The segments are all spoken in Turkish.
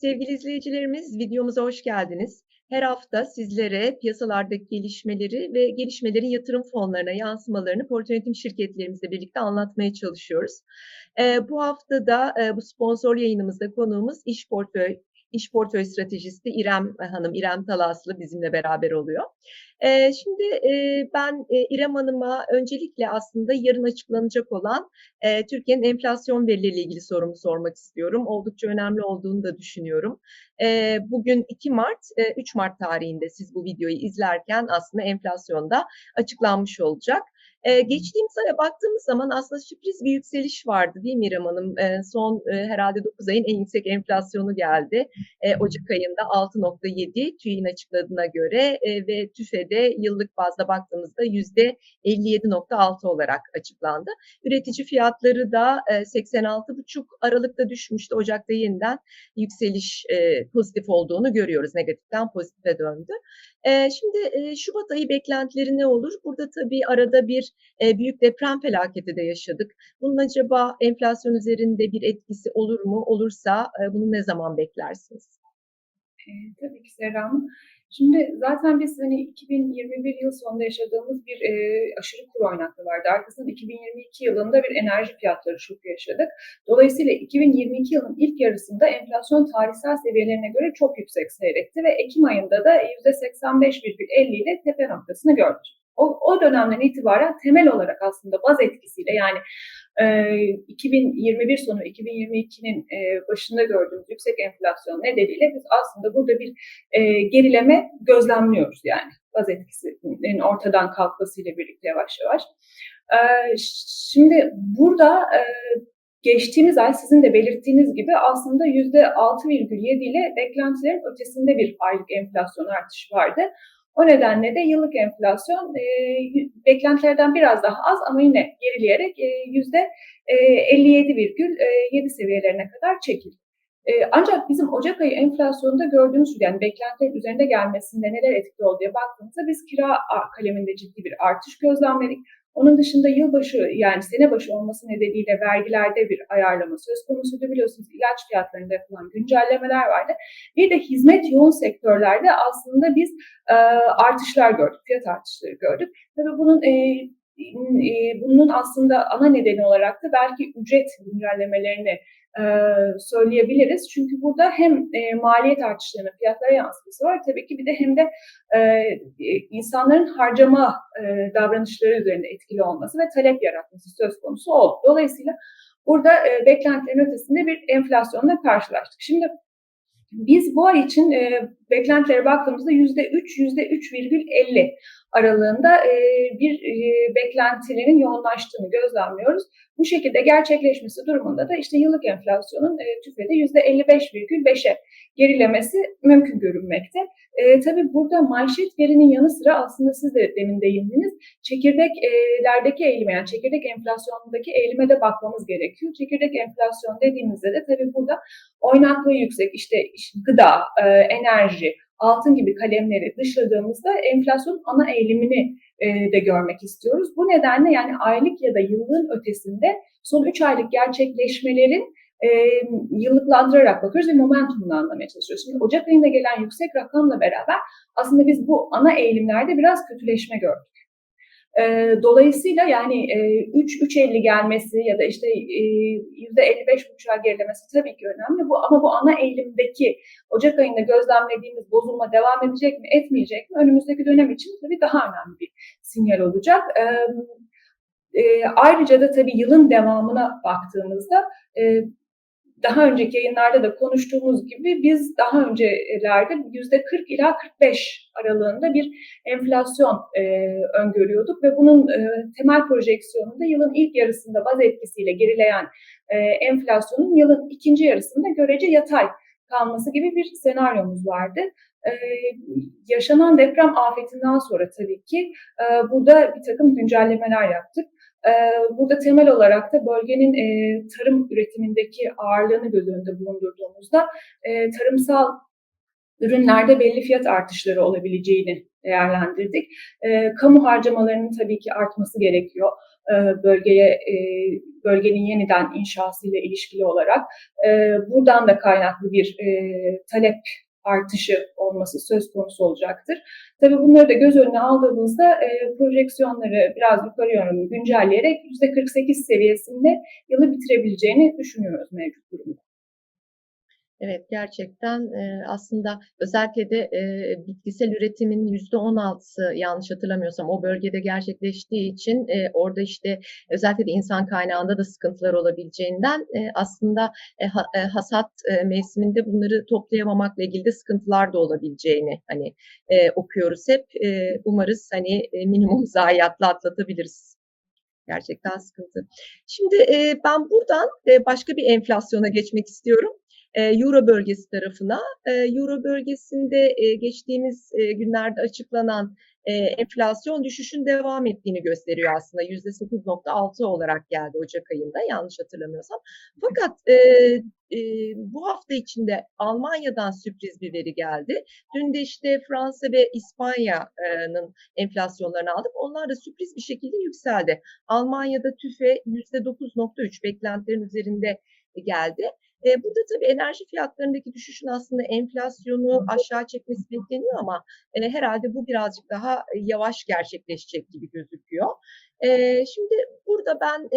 Sevgili izleyicilerimiz, videomuza hoş geldiniz. Her hafta sizlere piyasalardaki gelişmeleri ve gelişmelerin yatırım fonlarına yansımalarını portföy şirketlerimizle birlikte anlatmaya çalışıyoruz. Eee, bu hafta da eee, bu sponsor yayınımızda konuğumuz iş portföy İş Portföy Stratejisti İrem Hanım, İrem Talaslı bizimle beraber oluyor. Eee, şimdi eee, ben İrem Hanım'a öncelikle aslında yarın açıklanacak olan Türkiye'nin enflasyon verileriyle ilgili sorumu sormak istiyorum. Oldukça önemli olduğunu da düşünüyorum. Bugün 2 Mart, eee, 3 Mart tarihinde siz bu videoyu izlerken aslında enflasyonda açıklanmış olacak. Eee, geçtiğimiz aya baktığımız zaman aslında sürpriz bir yükseliş vardı değil mi İrem Hanım? Eee, son eee, herhalde 9 ayın en yüksek enflasyonu geldi. Eee, Ocak ayında 6.7 TÜİ'nin açıkladığına göre eee, ve TÜFE'de yıllık bazda baktığımızda %57.6 olarak açıklandı. Üretici fiyatları da eee, 86.5 Aralık'ta düşmüştü. Ocak'ta yeniden yükseliş eee, pozitif olduğunu görüyoruz. Negatiften pozitife döndü. Eee, şimdi eee, Şubat ayı beklentileri ne olur? Burada tabii arada bir eee, büyük deprem felaketi de yaşadık. Bunun acaba enflasyon üzerinde bir etkisi olur mu? Olursa eee, bunu ne zaman beklersiniz? Eee, tabii ki Hanım. Şimdi zaten biz hani 2021 yıl sonunda yaşadığımız bir eee, aşırı kur oynaklığı vardı. Arkasından 2022 yılında bir enerji fiyatları şoku yaşadık. Dolayısıyla 2022 yılın ilk yarısında enflasyon tarihsel seviyelerine göre çok yüksek seyretti ve Ekim ayında da %85,50 ile tepe noktasını gördük. O, o dönemden itibaren temel olarak aslında baz etkisiyle yani e, 2021 sonu 2022'nin e, başında gördüğümüz yüksek enflasyon nedeniyle biz aslında burada bir e, gerileme gözlemliyoruz yani baz etkisinin ortadan kalkmasıyla birlikte yavaş yavaş. E, şimdi burada e, geçtiğimiz ay sizin de belirttiğiniz gibi aslında %6,7 ile beklentilerin ötesinde bir aylık enflasyon artışı vardı. O nedenle de yıllık enflasyon e, beklentilerden biraz daha az ama yine gerileyerek e, yüzde 57,7 seviyelerine kadar çekildi. E, ancak bizim Ocak ayı enflasyonunda gördüğümüz yani beklentilerin üzerinde gelmesinde neler etkili oldu diye baktığımızda biz kira kaleminde ciddi bir artış gözlemledik. Onun dışında yılbaşı yani sene başı olması nedeniyle vergilerde bir ayarlama söz konusuydu. Biliyorsunuz ilaç fiyatlarında yapılan güncellemeler vardı. Bir de hizmet yoğun sektörlerde aslında biz e, artışlar gördük, fiyat artışları gördük. Tabii bunun e, bunun aslında ana nedeni olarak da belki ücret güncellemelerini e, söyleyebiliriz. Çünkü burada hem e, maliyet artışlarının fiyatlara yansıması var tabii ki bir de hem de e, insanların harcama e, davranışları üzerinde etkili olması ve talep yaratması söz konusu oldu. Dolayısıyla burada e, beklentilerin ötesinde bir enflasyonla karşılaştık. Şimdi biz bu ay için e, beklentilere baktığımızda yüzde üç, yüzde üç virgül elli aralığında e, bir e, beklentilerin yoğunlaştığını gözlemliyoruz. Bu şekilde gerçekleşmesi durumunda da işte yıllık enflasyonun e, TÜFE'de %55,5'e gerilemesi mümkün görünmekte. E, tabii burada manşet verinin yanı sıra aslında siz de demin değindiniz. Çekirdeklerdeki eğilime yani çekirdek enflasyonundaki eğilime de bakmamız gerekiyor. Çekirdek enflasyon dediğimizde de tabii burada oynaklığı yüksek işte gıda, e, enerji, altın gibi kalemleri dışladığımızda enflasyon ana eğilimini e, de görmek istiyoruz. Bu nedenle yani aylık ya da yılın ötesinde son 3 aylık gerçekleşmelerin e, yıllıklandırarak bakıyoruz ve momentumunu anlamaya çalışıyoruz. Şimdi Ocak ayında gelen yüksek rakamla beraber aslında biz bu ana eğilimlerde biraz kötüleşme gördük. E, dolayısıyla yani 3 e, 3.50 gelmesi ya da işte e, %55.5'a gerilemesi tabii ki önemli. Bu ama bu ana eğilimdeki Ocak ayında gözlemlediğimiz bozulma devam edecek mi, etmeyecek mi? Önümüzdeki dönem için tabii daha önemli bir sinyal olacak. E, e, ayrıca da tabii yılın devamına baktığımızda e, daha önceki yayınlarda da konuştuğumuz gibi biz daha öncelerde yüzde 40 ila 45 aralığında bir enflasyon e, öngörüyorduk ve bunun e, temel projeksiyonunda yılın ilk yarısında baz etkisiyle gerileyen e, enflasyonun yılın ikinci yarısında görece yatay kalması gibi bir senaryomuz vardı. Ee, yaşanan deprem afetinden sonra tabii ki e, burada bir takım güncellemeler yaptık. Burada temel olarak da bölgenin tarım üretimindeki ağırlığını göz önünde bulundurduğumuzda tarımsal ürünlerde belli fiyat artışları olabileceğini değerlendirdik. kamu harcamalarının tabii ki artması gerekiyor. e, bölgeye e, bölgenin yeniden inşasıyla ilişkili olarak e, buradan da kaynaklı bir e, talep artışı olması söz konusu olacaktır. Tabii bunları da göz önüne aldığımızda e, projeksiyonları biraz yukarı yönlü güncelleyerek %48 seviyesinde yılı bitirebileceğini düşünüyoruz mevcut durumda. Evet, gerçekten e, aslında özellikle de e, bitkisel üretimin yüzde on altısı yanlış hatırlamıyorsam o bölgede gerçekleştiği için e, orada işte özellikle de insan kaynağında da sıkıntılar olabileceğinden e, aslında e, ha, e, hasat e, mevsiminde bunları toplayamamakla ilgili de sıkıntılar da olabileceğini hani e, okuyoruz hep. E, umarız hani minimum zayiatla atlatabiliriz. Gerçekten sıkıntı. Şimdi e, ben buradan e, başka bir enflasyona geçmek istiyorum. Euro bölgesi tarafına. Euro bölgesinde geçtiğimiz günlerde açıklanan enflasyon düşüşün devam ettiğini gösteriyor aslında. %8.6 olarak geldi Ocak ayında yanlış hatırlamıyorsam. Fakat e, e, bu hafta içinde Almanya'dan sürpriz bir veri geldi. Dün de işte Fransa ve İspanya'nın enflasyonlarını aldık. Onlar da sürpriz bir şekilde yükseldi. Almanya'da TÜFE %9.3 beklentilerin üzerinde geldi. E, burada tabii enerji fiyatlarındaki düşüşün aslında enflasyonu aşağı çekmesi bekleniyor ama e, herhalde bu birazcık daha yavaş gerçekleşecek gibi gözüküyor. E, şimdi burada ben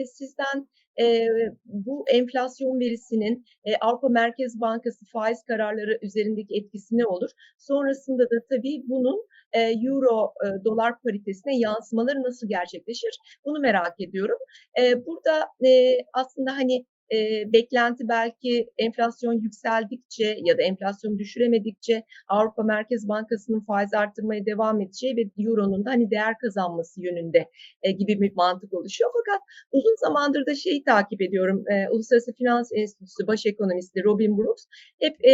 e, sizden e, bu enflasyon verisinin e, Avrupa Merkez Bankası faiz kararları üzerindeki etkisi ne olur? Sonrasında da tabii bunun e, euro e, dolar paritesine yansımaları nasıl gerçekleşir? Bunu merak ediyorum. E, burada e, aslında hani e, beklenti belki enflasyon yükseldikçe ya da enflasyon düşüremedikçe Avrupa Merkez Bankası'nın faiz arttırmaya devam edeceği ve Euro'nun da hani değer kazanması yönünde e, gibi bir mantık oluşuyor. Fakat uzun zamandır da şeyi takip ediyorum. E, Uluslararası Finans Enstitüsü baş ekonomisti Robin Brooks hep e,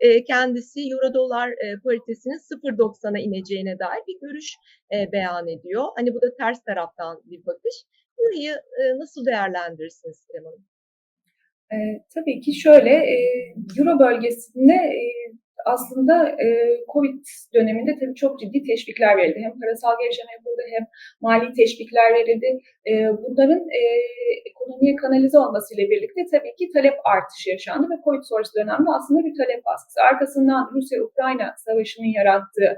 e, kendisi euro dolar e, paritesinin 0.90'a ineceğine dair bir görüş e, beyan ediyor. Hani bu da ters taraftan bir bakış. Burayı e, nasıl değerlendirirsiniz Sinem? E, tabii ki şöyle, e, Euro bölgesinde e, aslında e, Covid döneminde tabii çok ciddi teşvikler verildi. Hem parasal gelişme yapıldı hem mali teşvikler verildi. E, bunların e, ekonomiye kanalize olmasıyla birlikte tabii ki talep artışı yaşandı ve Covid sonrası dönemde aslında bir talep baskısı. Arkasından Rusya-Ukrayna savaşının yarattığı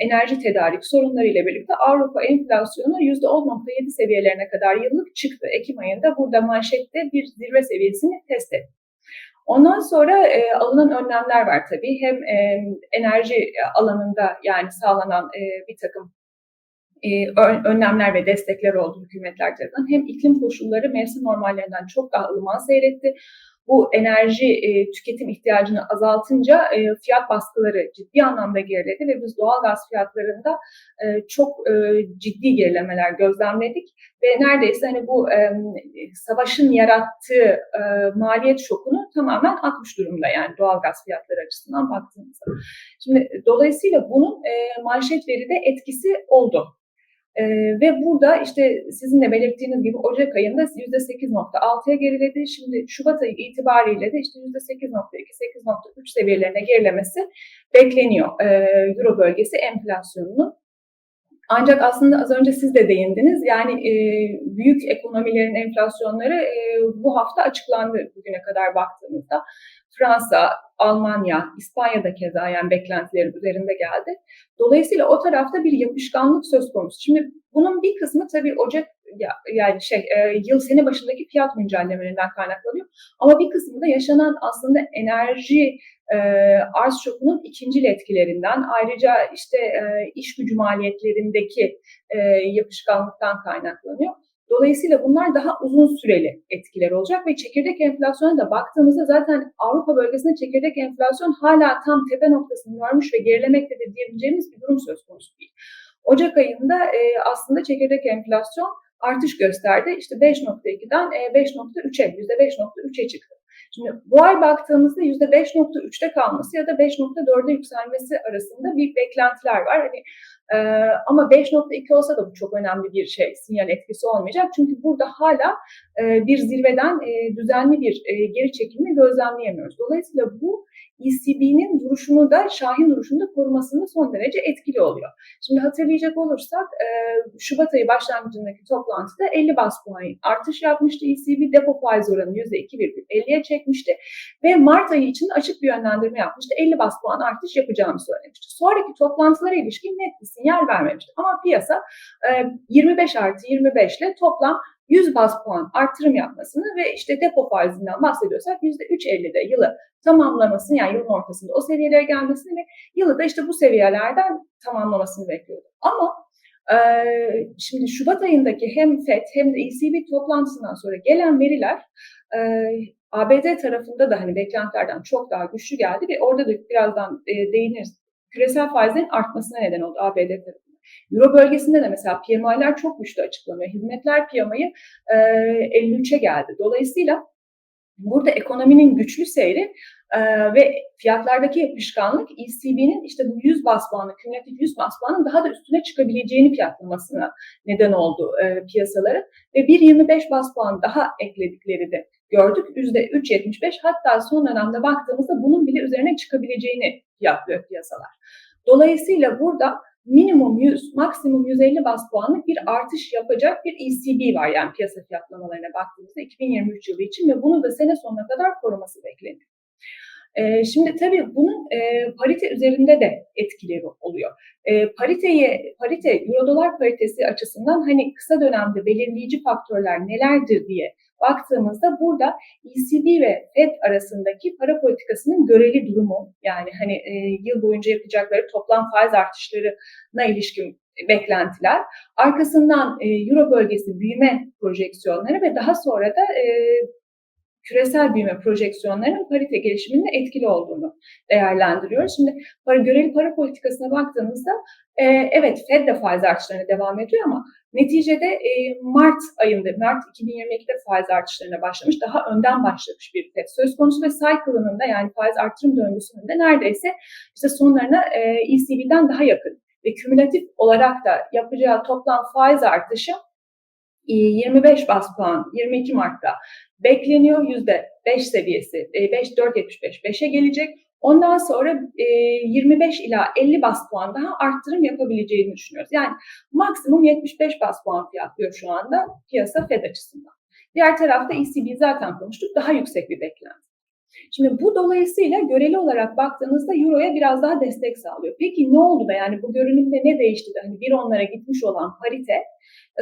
enerji tedarik sorunları ile birlikte Avrupa enflasyonu %10.7 seviyelerine kadar yıllık çıktı. Ekim ayında burada manşette bir zirve seviyesini test etti. Ondan sonra e, alınan önlemler var tabii. Hem e, enerji alanında yani sağlanan e, bir takım e, önlemler ve destekler oldu hükümetler tarafından. Hem iklim koşulları mevsim normallerinden çok daha ılıman seyretti bu enerji e, tüketim ihtiyacını azaltınca e, fiyat baskıları ciddi anlamda geriledi ve biz doğal gaz fiyatlarında e, çok e, ciddi gerilemeler gözlemledik ve neredeyse hani bu e, savaşın yarattığı e, maliyet şokunu tamamen atmış durumda yani doğal gaz fiyatları açısından baktığımızda. Şimdi dolayısıyla bunun e, manşet veride etkisi oldu. E, ve burada işte sizin de belirttiğiniz gibi Ocak ayında %8.6'ya geriledi. Şimdi Şubat ayı itibariyle de işte %8.2, 8.3 seviyelerine gerilemesi bekleniyor e, Euro bölgesi enflasyonunun. Ancak aslında az önce siz de değindiniz. Yani e, büyük ekonomilerin enflasyonları e, bu hafta açıklandı bugüne kadar baktığımızda. Fransa, Almanya, İspanya'da keza yani beklentilerin üzerinde geldi. Dolayısıyla o tarafta bir yapışkanlık söz konusu. Şimdi bunun bir kısmı tabii Ocak yani şey e, yıl sene başındaki fiyat güncellemelerinden kaynaklanıyor. Ama bir kısmı da yaşanan aslında enerji e, arz şokunun ikinci etkilerinden ayrıca işte e, iş gücü maliyetlerindeki e, yapışkanlıktan kaynaklanıyor. Dolayısıyla bunlar daha uzun süreli etkiler olacak ve çekirdek enflasyona da baktığımızda zaten Avrupa bölgesinde çekirdek enflasyon hala tam tepe noktasını görmüş ve gerilemektedir diyebileceğimiz bir durum söz konusu değil. Ocak ayında e, aslında çekirdek enflasyon artış gösterdi. İşte 5.2'den e, 5.3'e, %5.3'e çıktı. Şimdi bu ay baktığımızda %5.3'te kalması ya da 5.4'e yükselmesi arasında bir beklentiler var. Hani e, ama 5.2 olsa da bu çok önemli bir şey, sinyal etkisi olmayacak. Çünkü burada hala e, bir zirveden e, düzenli bir e, geri çekilme gözlemleyemiyoruz. Dolayısıyla bu ECB'nin duruşunu da Şahin duruşunu da korumasında son derece etkili oluyor. Şimdi hatırlayacak olursak e, Şubat ayı başlangıcındaki toplantıda 50 bas puan artış yapmıştı ECB. Depo faiz oranı %2,50'ye çekmişti ve Mart ayı için açık bir yönlendirme yapmıştı. 50 bas puan artış yapacağını söylemişti. Sonraki toplantılara ilişkin net bir sinyal vermemişti. Ama piyasa 25 e, artı 25 ile toplam 100 bas puan artırım yapmasını ve işte depo faizinden bahsediyorsak %3.50'de yılı tamamlamasını yani yılın ortasında o seviyelere gelmesini ve yılı da işte bu seviyelerden tamamlamasını bekliyordu. Ama e, şimdi Şubat ayındaki hem FED hem de ECB toplantısından sonra gelen veriler e, ABD tarafında da hani beklentilerden çok daha güçlü geldi ve orada da birazdan e, değiniriz. Küresel faizlerin artmasına neden oldu ABD tarafında. Euro bölgesinde de mesela PMI'ler çok güçlü açıklanıyor. Hizmetler PMI'yi e, 53'e geldi. Dolayısıyla burada ekonominin güçlü seyri e, ve fiyatlardaki yapışkanlık ECB'nin işte bu 100 bas puanı, kümülatif 100 bas puanın daha da üstüne çıkabileceğini fiyatlamasına neden oldu e, piyasaların. Ve 1.25 bas puan daha ekledikleri de gördük. %3.75 hatta son dönemde baktığımızda bunun bile üzerine çıkabileceğini fiyatlıyor piyasalar. Dolayısıyla burada minimum 100, maksimum 150 bas puanlık bir artış yapacak bir ECB var yani piyasa fiyatlamalarına baktığımızda 2023 yılı için ve bunu da sene sonuna kadar koruması bekleniyor. E, şimdi tabii bunun e, parite üzerinde de etkileri oluyor. E, pariteyi, parite, euro dolar paritesi açısından hani kısa dönemde belirleyici faktörler nelerdir diye baktığımızda burada ECB ve Fed arasındaki para politikasının göreli durumu yani hani e, yıl boyunca yapacakları toplam faiz artışlarına ilişkin beklentiler, arkasından e, Euro bölgesi büyüme projeksiyonları ve daha sonra da e, küresel büyüme projeksiyonlarının parite gelişiminde etkili olduğunu değerlendiriyoruz. Şimdi para, göreli para politikasına baktığımızda e, evet Fed de faiz artışlarına devam ediyor ama neticede e, Mart ayında, Mart 2022'de faiz artışlarına başlamış, daha önden başlamış bir Fed söz konusu ve cycle'ının da yani faiz artırım döngüsünün de neredeyse işte sonlarına e, ECB'den daha yakın ve kümülatif olarak da yapacağı toplam faiz artışı 25 bas puan 22 Mart'ta bekleniyor yüzde 5 seviyesi 5 4.75 5'e gelecek. Ondan sonra e, 25 ila 50 bas puan daha arttırım yapabileceğini düşünüyoruz. Yani maksimum 75 bas puan fiyatlıyor şu anda piyasa Fed açısından. Diğer tarafta ECB zaten konuştuk daha yüksek bir beklenti. Şimdi bu dolayısıyla göreli olarak baktığınızda Euro'ya biraz daha destek sağlıyor. Peki ne oldu da yani bu görünümde ne değişti de hani bir onlara gitmiş olan parite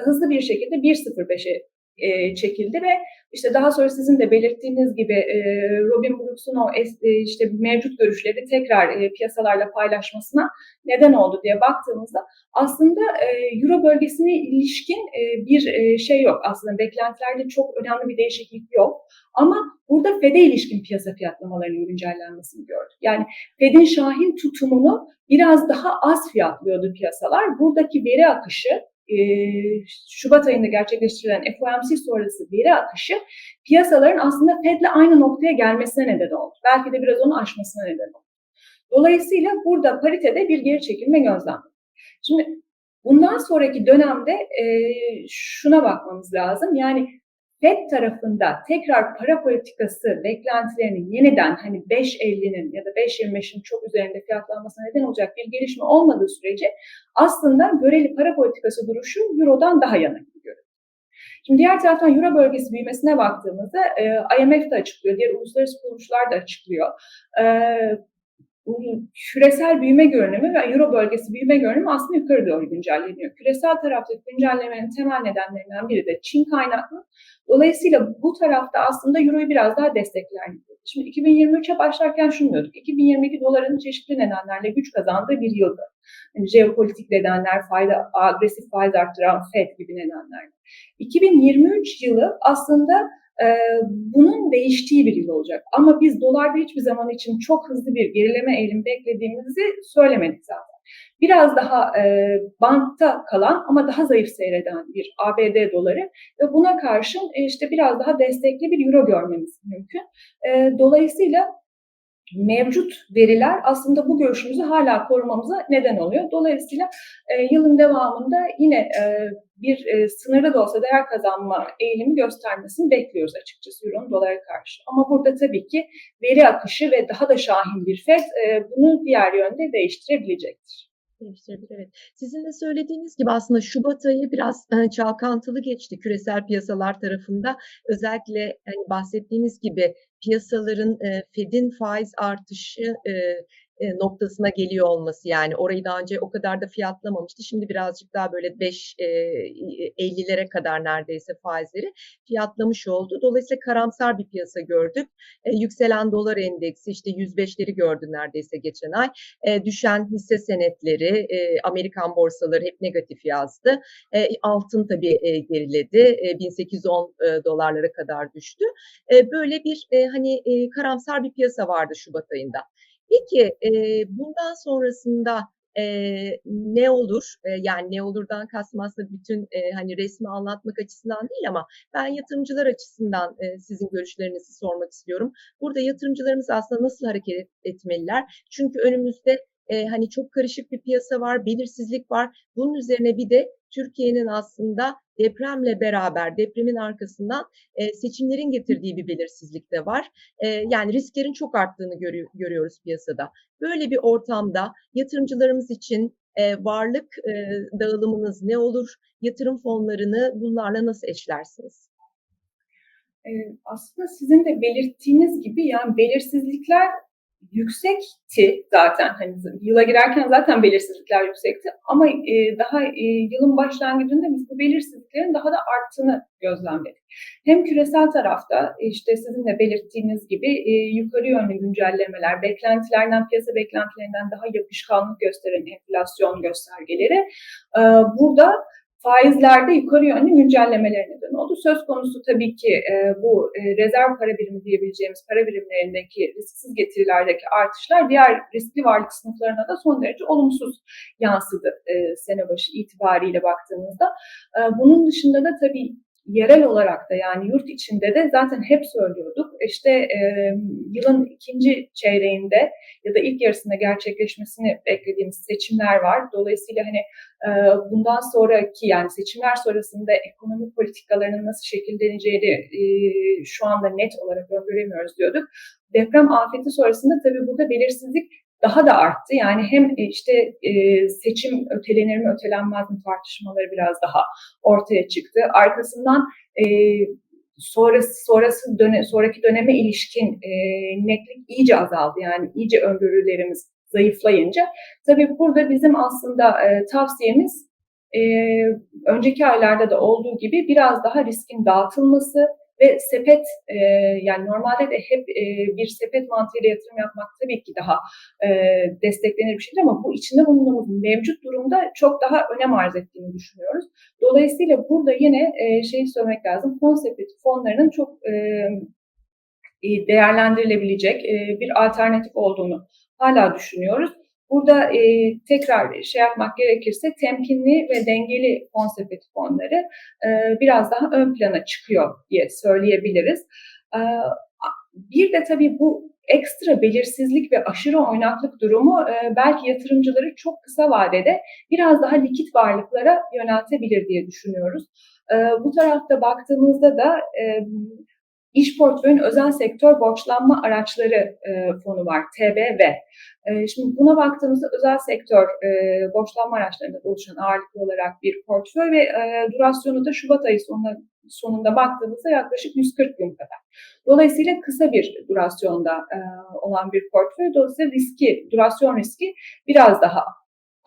hızlı bir şekilde 1.05'e e, çekildi ve işte daha sonra sizin de belirttiğiniz gibi e, Robin Brooks'un o es, e, işte mevcut görüşleri tekrar e, piyasalarla paylaşmasına neden oldu diye baktığımızda aslında e, Euro bölgesine ilişkin e, bir e, şey yok aslında beklentilerde çok önemli bir değişiklik yok ama burada Fed'e ilişkin piyasa fiyatlamalarının güncellenmesini gördük. Yani Fed'in şahin tutumunu biraz daha az fiyatlıyordu piyasalar. Buradaki veri akışı Şubat ayında gerçekleştirilen FOMC sonrası veri akışı piyasaların aslında Fed'le aynı noktaya gelmesine neden oldu. Belki de biraz onu aşmasına neden oldu. Dolayısıyla burada paritede bir geri çekilme gözlemledik. Şimdi bundan sonraki dönemde e, şuna bakmamız lazım. Yani FED tarafında tekrar para politikası beklentilerinin yeniden hani 5.50'nin ya da 5.25'in çok üzerinde fiyatlanmasına neden olacak bir gelişme olmadığı sürece aslında göreli para politikası duruşu Euro'dan daha yana gibi görünüyor. Şimdi diğer taraftan Euro bölgesi büyümesine baktığımızda e, IMF de açıklıyor, diğer uluslararası kuruluşlar da açıklıyor. E, küresel büyüme görünümü ve Euro bölgesi büyüme görünümü aslında yukarı doğru güncelleniyor. Küresel taraftaki güncellemenin temel nedenlerinden biri de Çin kaynaklı. Dolayısıyla bu tarafta aslında Euro'yu biraz daha destekler Şimdi 2023'e başlarken şunu diyorduk. 2022 doların çeşitli nedenlerle güç kazandığı bir yıldı. Yani jeopolitik nedenler, fayda, agresif faiz arttıran FED gibi nedenler. 2023 yılı aslında bunun değiştiği bir yıl olacak. Ama biz dolarda hiçbir zaman için çok hızlı bir gerileme eğilimi beklediğimizi söylemedik zaten. Biraz daha e, bantta kalan ama daha zayıf seyreden bir ABD doları ve buna karşın e, işte biraz daha destekli bir euro görmemiz mümkün. E, dolayısıyla mevcut veriler aslında bu görüşümüzü hala korumamıza neden oluyor. Dolayısıyla e, yılın devamında yine e, bir e, sınırlı da olsa değer kazanma eğilimi göstermesini bekliyoruz açıkçası Euro'nun dolara karşı. Ama burada tabii ki veri akışı ve daha da şahin bir FED e, bunu diğer yönde değiştirebilecektir. Değiştirebilir, evet. Sizin de söylediğiniz gibi aslında şubat ayı biraz e, çalkantılı geçti küresel piyasalar tarafında. Özellikle hani bahsettiğiniz gibi piyasaların e, Fed'in faiz artışı e, noktasına geliyor olması yani orayı daha önce o kadar da fiyatlamamıştı. Şimdi birazcık daha böyle 5 e, 50'lere kadar neredeyse faizleri fiyatlamış oldu. Dolayısıyla karamsar bir piyasa gördük. E, yükselen dolar endeksi işte 105'leri gördü neredeyse geçen ay. E, düşen hisse senetleri, e, Amerikan borsaları hep negatif yazdı. E, altın tabii e, geriledi. E, 1810 e, dolarlara kadar düştü. E, böyle bir e, hani e, karamsar bir piyasa vardı Şubat ayında. Peki e, bundan sonrasında e, ne olur? E, yani ne olurdan kastım aslında bütün e, hani resmi anlatmak açısından değil ama ben yatırımcılar açısından e, sizin görüşlerinizi sormak istiyorum. Burada yatırımcılarımız aslında nasıl hareket etmeliler? Çünkü önümüzde e, hani çok karışık bir piyasa var, belirsizlik var. Bunun üzerine bir de Türkiye'nin aslında depremle beraber, depremin arkasından e, seçimlerin getirdiği bir belirsizlik de var. E, yani risklerin çok arttığını görü görüyoruz piyasada. Böyle bir ortamda yatırımcılarımız için e, varlık e, dağılımınız ne olur? Yatırım fonlarını bunlarla nasıl eşlersiniz? aslında sizin de belirttiğiniz gibi yani belirsizlikler yüksekti zaten hani yıla girerken zaten belirsizlikler yüksekti ama e, daha e, yılın başlangıcında biz bu belirsizliklerin daha da arttığını gözlemledik. Hem küresel tarafta işte sizin de belirttiğiniz gibi e, yukarı yönlü güncellemeler, beklentilerden, piyasa beklentilerinden daha yapışkanlık gösteren enflasyon göstergeleri e, burada faizlerde yukarı yönlü güncellemeler neden oldu. Söz konusu tabii ki e, bu e, rezerv para birimi diyebileceğimiz para birimlerindeki risksiz getirilerdeki artışlar diğer riskli varlık sınıflarına da son derece olumsuz yansıdı e, sene başı itibariyle baktığımızda. E, bunun dışında da tabii yerel olarak da yani yurt içinde de zaten hep söylüyorduk. İşte e, yılın ikinci çeyreğinde ya da ilk yarısında gerçekleşmesini beklediğimiz seçimler var. Dolayısıyla hani e, bundan sonraki yani seçimler sonrasında ekonomi politikalarının nasıl şekilleneceğini e, şu anda net olarak öngöremiyoruz diyorduk. Deprem afeti sonrasında tabii burada belirsizlik daha da arttı. Yani hem e, işte e, seçim ötelenir mi ötelenmez mi tartışmaları biraz daha ortaya çıktı. Arkasından e, sonrası sonrası döne, sonraki döneme ilişkin e, netlik iyice azaldı. Yani iyice öngörülerimiz zayıflayınca tabii burada bizim aslında e, tavsiyemiz e, önceki aylarda da olduğu gibi biraz daha riskin dağıtılması, ve sepet e, yani normalde de hep e, bir sepet mantığıyla yatırım yapmak tabii ki daha e, desteklenir bir şeydir ama bu içinde bulunduğumuz mevcut durumda çok daha önem arz ettiğini düşünüyoruz. Dolayısıyla burada yine e, şeyi söylemek lazım. Fon sepeti fonlarının çok e, değerlendirilebilecek e, bir alternatif olduğunu hala düşünüyoruz. Burada e, tekrar şey yapmak gerekirse temkinli ve dengeli fon sepeti fonları e, biraz daha ön plana çıkıyor diye söyleyebiliriz. E, bir de tabii bu ekstra belirsizlik ve aşırı oynaklık durumu e, belki yatırımcıları çok kısa vadede biraz daha likit varlıklara yöneltebilir diye düşünüyoruz. E, bu tarafta baktığımızda da e, İş portföyün özel sektör borçlanma araçları e, fonu var, TBV. E, şimdi buna baktığımızda özel sektör e, borçlanma araçlarında oluşan ağırlıklı olarak bir portföy ve e, durasyonu da Şubat ayı sonuna, sonunda baktığımızda yaklaşık 140 gün kadar. Dolayısıyla kısa bir durasyonda e, olan bir portföy. Dolayısıyla riski, durasyon riski biraz daha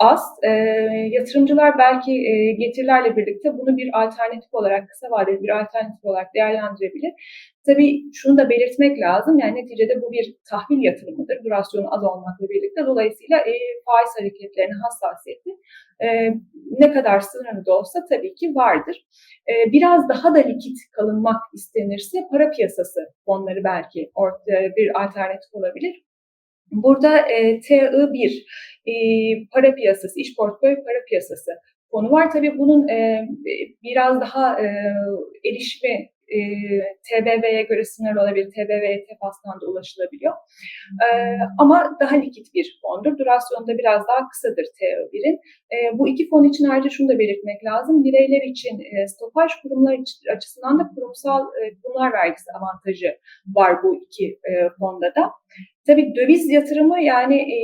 az. E, yatırımcılar belki e, getirilerle birlikte bunu bir alternatif olarak, kısa vadeli bir alternatif olarak değerlendirebilir. Tabii şunu da belirtmek lazım. Yani neticede bu bir tahvil yatırımıdır. Durasyonu az olmakla birlikte. Dolayısıyla e, faiz hareketlerine hassasiyeti e, ne kadar sınırlı da olsa tabii ki vardır. E, biraz daha da likit kalınmak istenirse para piyasası fonları belki orta, bir alternatif olabilir. Burada e, TI1 e, para piyasası, iş portföy para piyasası konu var. Tabii bunun e, biraz daha e, erişimi e, TBV'ye göre sınırlı olabilir. TBV ETF da ulaşılabiliyor. E, ama daha likit bir fondur. Durasyonu da biraz daha kısadır TO1'in. E, bu iki fon için ayrıca şunu da belirtmek lazım. Bireyler için e, stopaj kurumlar açısından da kurumsal e, kurumlar vergisi avantajı var bu iki e, fonda da. Tabii döviz yatırımı yani e,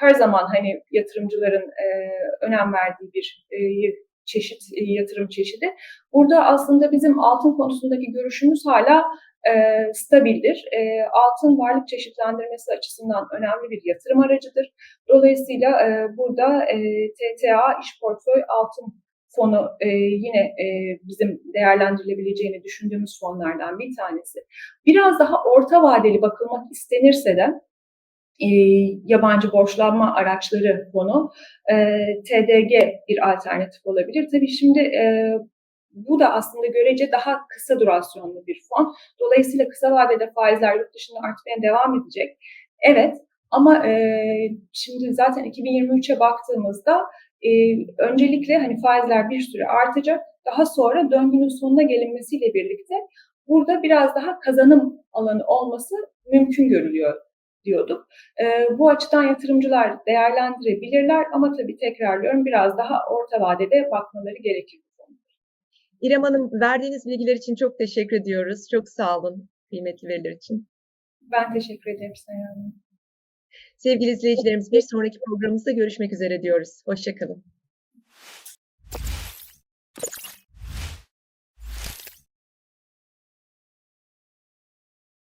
her zaman hani yatırımcıların e, önem verdiği bir e, çeşit e, yatırım çeşidi. Burada aslında bizim altın konusundaki görüşümüz hala e, stabildir. E, altın varlık çeşitlendirmesi açısından önemli bir yatırım aracıdır. Dolayısıyla e, burada e, TTA iş portföy altın fonu e, yine e, bizim değerlendirilebileceğini düşündüğümüz fonlardan bir tanesi. Biraz daha orta vadeli bakılmak istenirse de e, yabancı borçlanma araçları fonu e, TDG bir alternatif olabilir. Tabii şimdi e, bu da aslında görece daha kısa durasyonlu bir fon. Dolayısıyla kısa vadede faizler yurt dışında artmaya devam edecek. Evet ama e, şimdi zaten 2023'e baktığımızda e, öncelikle hani faizler bir süre artacak. Daha sonra döngünün sonuna gelinmesiyle birlikte burada biraz daha kazanım alanı olması mümkün görülüyor diyorduk. E, bu açıdan yatırımcılar değerlendirebilirler ama tabii tekrarlıyorum biraz daha orta vadede bakmaları gerekir. İrem Hanım verdiğiniz bilgiler için çok teşekkür ediyoruz. Çok sağ olun kıymetli veriler için. Ben teşekkür ederim Sayın Hanım. Sevgili izleyicilerimiz bir sonraki programımızda görüşmek üzere diyoruz. Hoşçakalın.